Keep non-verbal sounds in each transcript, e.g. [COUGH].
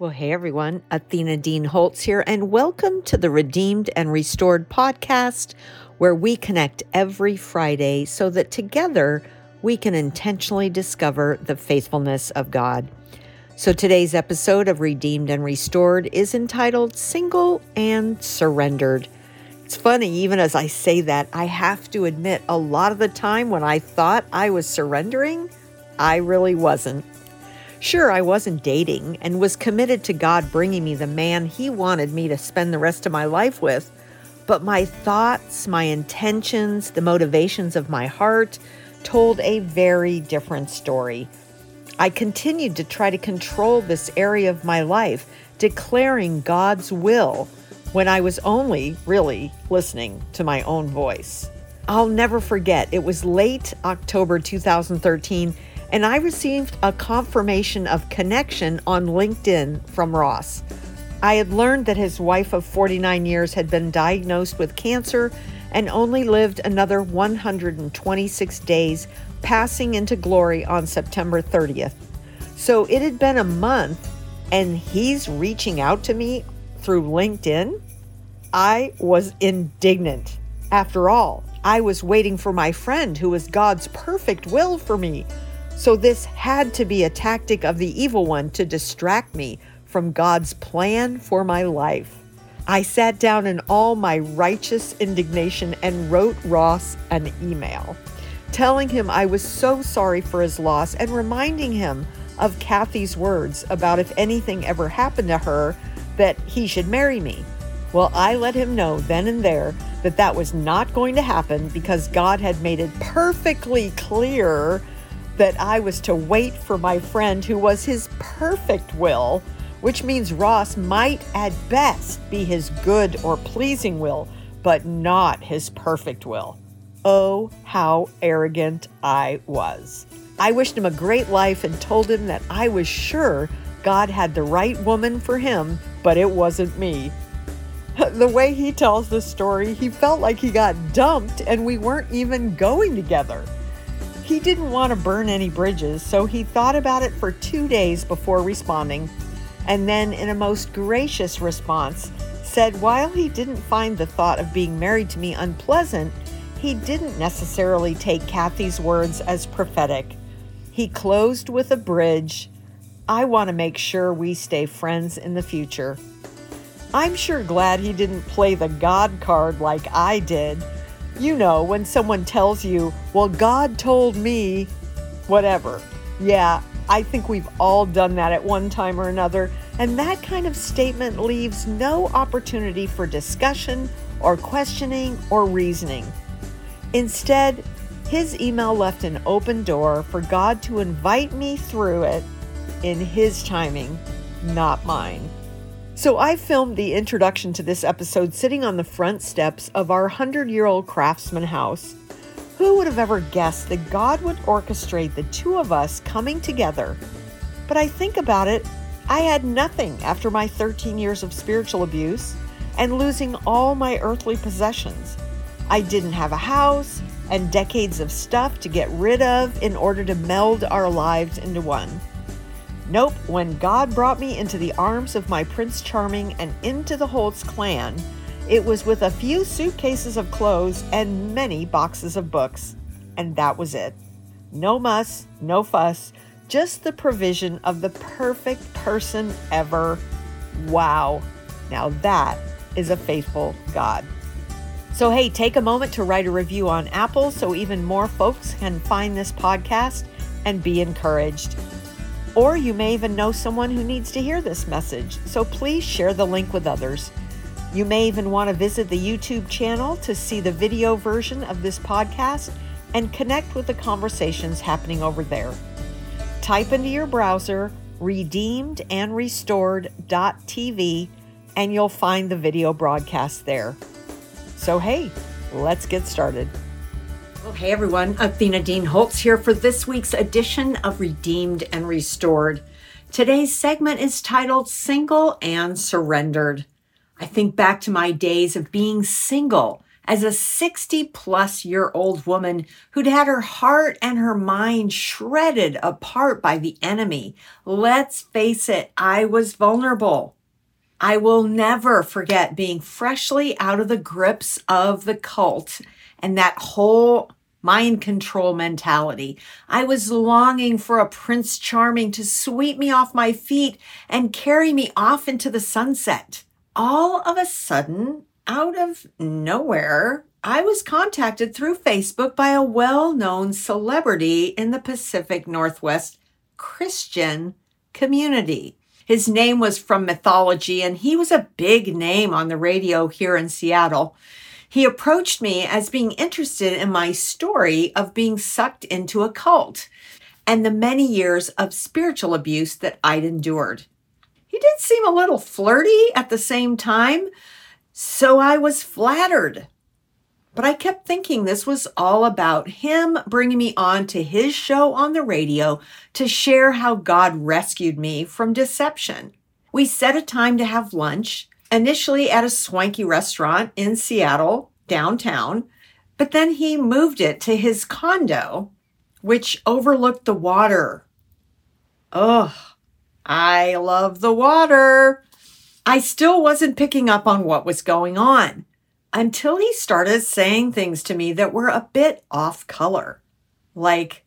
Well, hey everyone, Athena Dean Holtz here, and welcome to the Redeemed and Restored podcast, where we connect every Friday so that together we can intentionally discover the faithfulness of God. So today's episode of Redeemed and Restored is entitled Single and Surrendered. It's funny, even as I say that, I have to admit a lot of the time when I thought I was surrendering, I really wasn't. Sure, I wasn't dating and was committed to God bringing me the man He wanted me to spend the rest of my life with, but my thoughts, my intentions, the motivations of my heart told a very different story. I continued to try to control this area of my life, declaring God's will when I was only really listening to my own voice. I'll never forget, it was late October 2013 and I received a confirmation of connection on LinkedIn from Ross. I had learned that his wife of 49 years had been diagnosed with cancer and only lived another 126 days, passing into glory on September 30th. So it had been a month, and he's reaching out to me through LinkedIn. I was indignant. After all, I was waiting for my friend who was God's perfect will for me. So, this had to be a tactic of the evil one to distract me from God's plan for my life. I sat down in all my righteous indignation and wrote Ross an email telling him I was so sorry for his loss and reminding him of Kathy's words about if anything ever happened to her, that he should marry me. Well, I let him know then and there that that was not going to happen because God had made it perfectly clear that I was to wait for my friend who was his perfect will, which means Ross might at best be his good or pleasing will, but not his perfect will. Oh, how arrogant I was. I wished him a great life and told him that I was sure God had the right woman for him, but it wasn't me. [LAUGHS] The way he tells the story, he felt like he got dumped and we weren't even going together. He didn't want to burn any bridges, so he thought about it for two days before responding, and then, in a most gracious response, said while he didn't find the thought of being married to me unpleasant, he didn't necessarily take Kathy's words as prophetic. He closed with a bridge I want to make sure we stay friends in the future. I'm sure glad he didn't play the God card like I did you know, when someone tells you, well, God told me, whatever. Yeah, I think we've all done that at one time or another. And that kind of statement leaves no opportunity for discussion or questioning or reasoning. Instead, his email left an open door for God to invite me through it in his timing, not mine. So I filmed the introduction to this episode sitting on the front steps of our 100 year old craftsman house. Who would have ever guessed that God would orchestrate the two of us coming together? But I think about it, I had nothing after my 13 years of spiritual abuse and losing all my earthly possessions. I didn't have a house and decades of stuff to get rid of in order to meld our lives into one. Nope, when God brought me into the arms of my Prince Charming and into the Holtz clan, it was with a few suitcases of clothes and many boxes of books. And that was it. No muss, no fuss, just the provision of the perfect person ever. Wow. Now that is a faithful God. So, hey, take a moment to write a review on Apple so even more folks can find this podcast and be encouraged. Or you may even know someone who needs to hear this message, so please share the link with others. You may even want to visit the YouTube channel to see the video version of this podcast and connect with the conversations happening over there. Type into your browser redeemedandrestored.tv and you'll find the video broadcast there. So, hey, let's get started. Hey everyone, Athena Dean Holtz here for this week's edition of Redeemed and Restored. Today's segment is titled Single and Surrendered. I think back to my days of being single as a 60 plus year old woman who'd had her heart and her mind shredded apart by the enemy. Let's face it, I was vulnerable. I will never forget being freshly out of the grips of the cult and that whole mind control mentality. I was longing for a Prince Charming to sweep me off my feet and carry me off into the sunset. All of a sudden, out of nowhere, I was contacted through Facebook by a well known celebrity in the Pacific Northwest Christian community. His name was from mythology, and he was a big name on the radio here in Seattle. He approached me as being interested in my story of being sucked into a cult and the many years of spiritual abuse that I'd endured. He did seem a little flirty at the same time, so I was flattered. But I kept thinking this was all about him bringing me on to his show on the radio to share how God rescued me from deception. We set a time to have lunch, initially at a swanky restaurant in Seattle, downtown, but then he moved it to his condo, which overlooked the water. Ugh, I love the water. I still wasn't picking up on what was going on until he started saying things to me that were a bit off color. Like,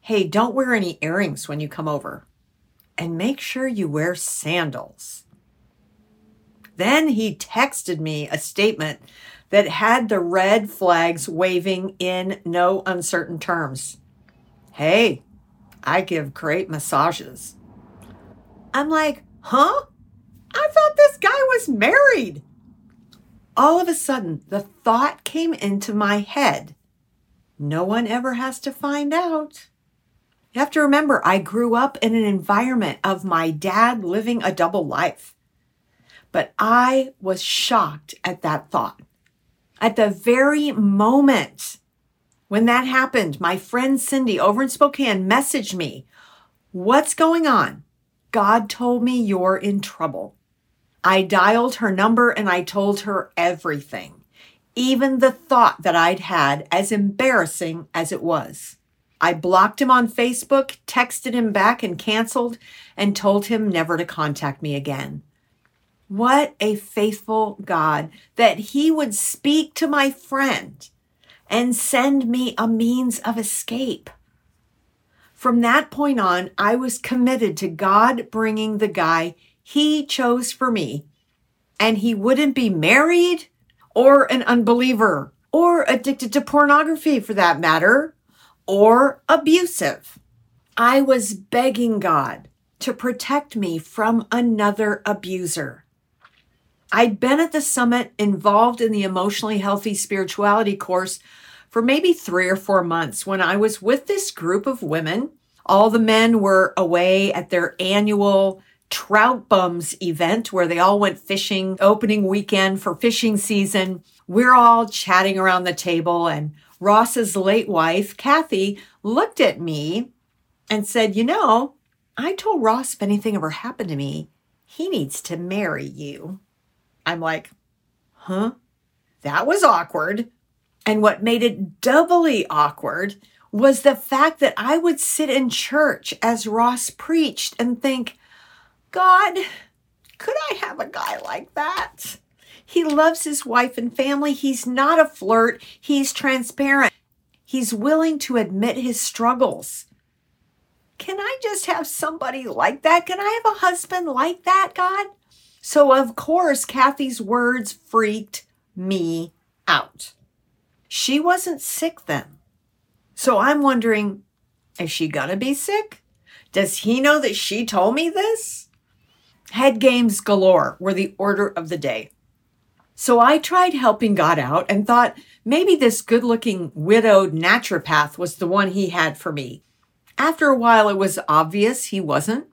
hey, don't wear any earrings when you come over, and make sure you wear sandals. Then he texted me a statement that had the red flags waving in no uncertain terms. Hey, I give great massages. I'm like, huh? I thought this guy was married. All of a sudden, the thought came into my head no one ever has to find out. You have to remember, I grew up in an environment of my dad living a double life. But I was shocked at that thought. At the very moment when that happened, my friend Cindy over in Spokane messaged me, What's going on? God told me you're in trouble. I dialed her number and I told her everything, even the thought that I'd had, as embarrassing as it was. I blocked him on Facebook, texted him back and canceled, and told him never to contact me again. What a faithful God that he would speak to my friend and send me a means of escape. From that point on, I was committed to God bringing the guy he chose for me, and he wouldn't be married or an unbeliever or addicted to pornography for that matter or abusive. I was begging God to protect me from another abuser. I'd been at the summit involved in the emotionally healthy spirituality course for maybe three or four months when I was with this group of women. All the men were away at their annual Trout Bums event where they all went fishing opening weekend for fishing season. We're all chatting around the table, and Ross's late wife, Kathy, looked at me and said, You know, I told Ross if anything ever happened to me, he needs to marry you. I'm like, Huh? That was awkward. And what made it doubly awkward was the fact that I would sit in church as Ross preached and think, God, could I have a guy like that? He loves his wife and family. He's not a flirt. He's transparent. He's willing to admit his struggles. Can I just have somebody like that? Can I have a husband like that, God? So, of course, Kathy's words freaked me out. She wasn't sick then. So I'm wondering is she gonna be sick? Does he know that she told me this? Head games galore were the order of the day. So I tried helping God out and thought maybe this good looking widowed naturopath was the one he had for me. After a while, it was obvious he wasn't.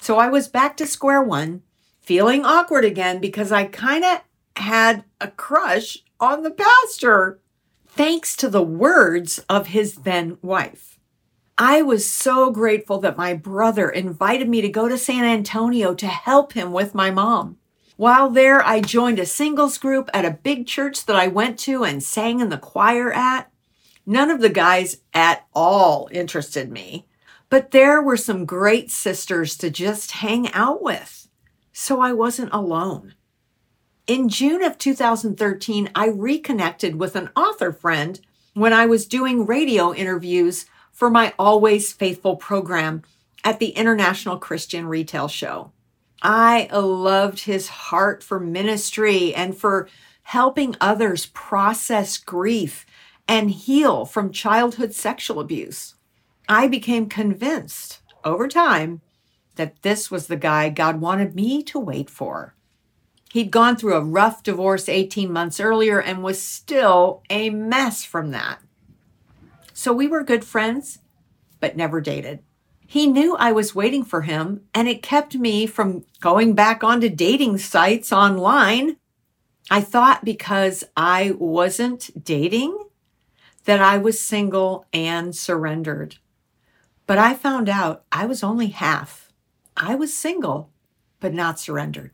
So I was back to square one, feeling awkward again because I kind of had a crush on the pastor, thanks to the words of his then wife. I was so grateful that my brother invited me to go to San Antonio to help him with my mom. While there, I joined a singles group at a big church that I went to and sang in the choir at. None of the guys at all interested me, but there were some great sisters to just hang out with. So I wasn't alone. In June of 2013, I reconnected with an author friend when I was doing radio interviews for my Always Faithful program at the International Christian Retail Show. I loved his heart for ministry and for helping others process grief and heal from childhood sexual abuse. I became convinced over time that this was the guy God wanted me to wait for. He'd gone through a rough divorce 18 months earlier and was still a mess from that. So we were good friends, but never dated. He knew I was waiting for him, and it kept me from going back onto dating sites online. I thought because I wasn't dating that I was single and surrendered. But I found out I was only half. I was single, but not surrendered.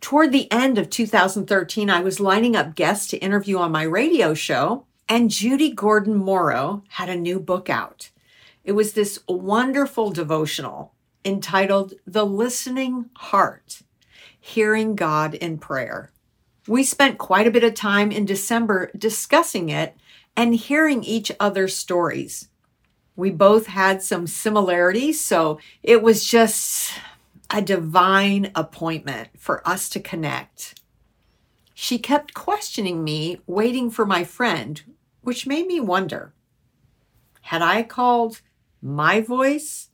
Toward the end of 2013, I was lining up guests to interview on my radio show, and Judy Gordon Morrow had a new book out. It was this wonderful devotional entitled The Listening Heart Hearing God in Prayer. We spent quite a bit of time in December discussing it and hearing each other's stories. We both had some similarities, so it was just a divine appointment for us to connect. She kept questioning me, waiting for my friend, which made me wonder had I called my voice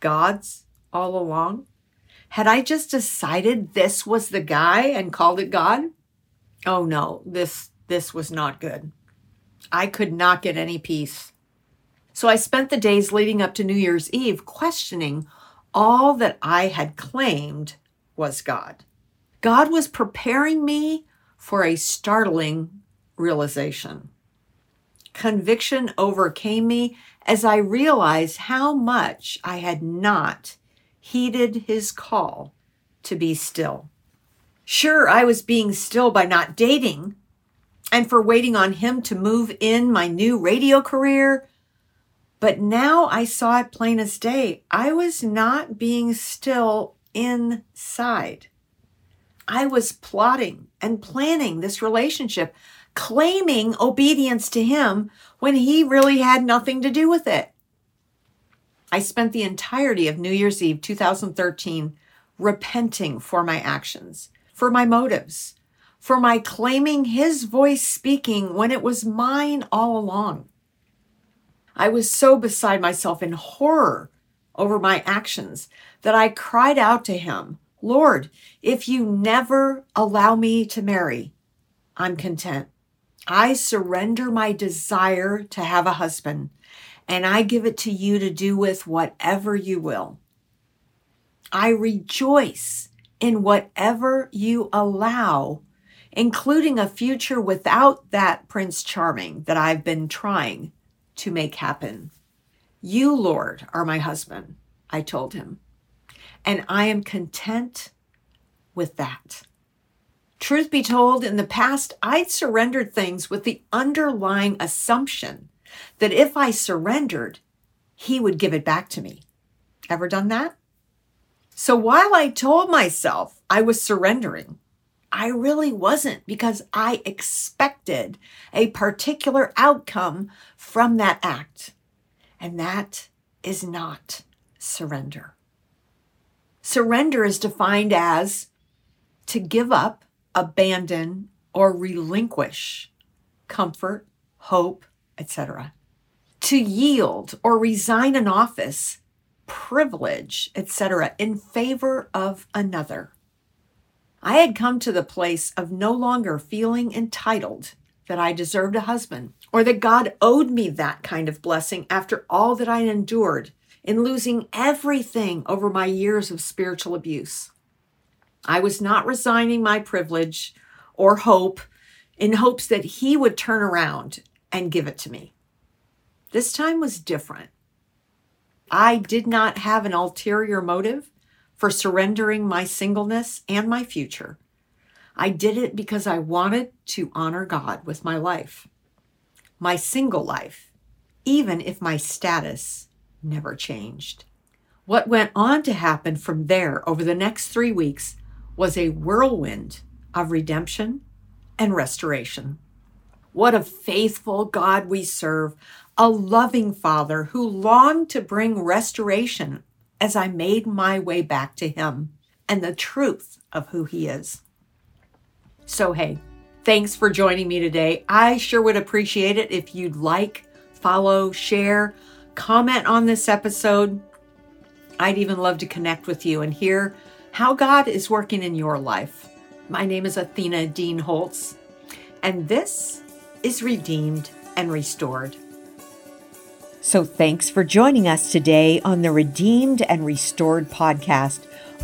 God's all along? Had I just decided this was the guy and called it God? Oh no, this this was not good. I could not get any peace. So I spent the days leading up to New Year's Eve questioning all that I had claimed was God. God was preparing me for a startling realization. Conviction overcame me as I realized how much I had not heeded his call to be still. Sure, I was being still by not dating and for waiting on him to move in my new radio career but now I saw it plain as day. I was not being still inside. I was plotting and planning this relationship, claiming obedience to him when he really had nothing to do with it. I spent the entirety of New Year's Eve 2013 repenting for my actions, for my motives, for my claiming his voice speaking when it was mine all along. I was so beside myself in horror over my actions that I cried out to him, Lord, if you never allow me to marry, I'm content. I surrender my desire to have a husband and I give it to you to do with whatever you will. I rejoice in whatever you allow, including a future without that Prince Charming that I've been trying to make happen. You, Lord, are my husband, I told him, and I am content with that. Truth be told, in the past, I'd surrendered things with the underlying assumption that if I surrendered, he would give it back to me. Ever done that? So while I told myself I was surrendering, I really wasn't because I expected a particular outcome from that act. And that is not surrender. Surrender is defined as to give up, abandon, or relinquish comfort, hope, etc. To yield or resign an office, privilege, etc., in favor of another. I had come to the place of no longer feeling entitled that I deserved a husband or that God owed me that kind of blessing after all that I endured in losing everything over my years of spiritual abuse. I was not resigning my privilege or hope in hopes that He would turn around and give it to me. This time was different. I did not have an ulterior motive for surrendering my singleness and my future. I did it because I wanted to honor God with my life, my single life, even if my status never changed. What went on to happen from there over the next three weeks was a whirlwind of redemption and restoration. What a faithful God we serve, a loving Father who longed to bring restoration as I made my way back to Him and the truth of who He is. So, hey, thanks for joining me today. I sure would appreciate it if you'd like, follow, share, comment on this episode. I'd even love to connect with you and hear how God is working in your life. My name is Athena Dean Holtz, and this is Redeemed and Restored. So, thanks for joining us today on the Redeemed and Restored podcast,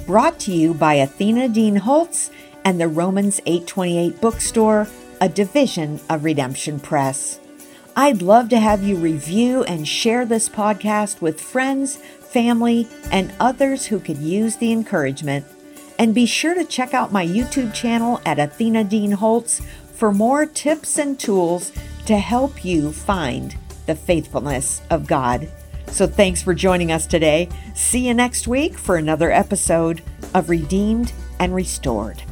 brought to you by Athena Dean Holtz and the Romans 828 bookstore, a division of Redemption Press. I'd love to have you review and share this podcast with friends, family, and others who could use the encouragement. And be sure to check out my YouTube channel at Athena Dean Holtz for more tips and tools to help you find the faithfulness of God. So thanks for joining us today. See you next week for another episode of Redeemed and Restored.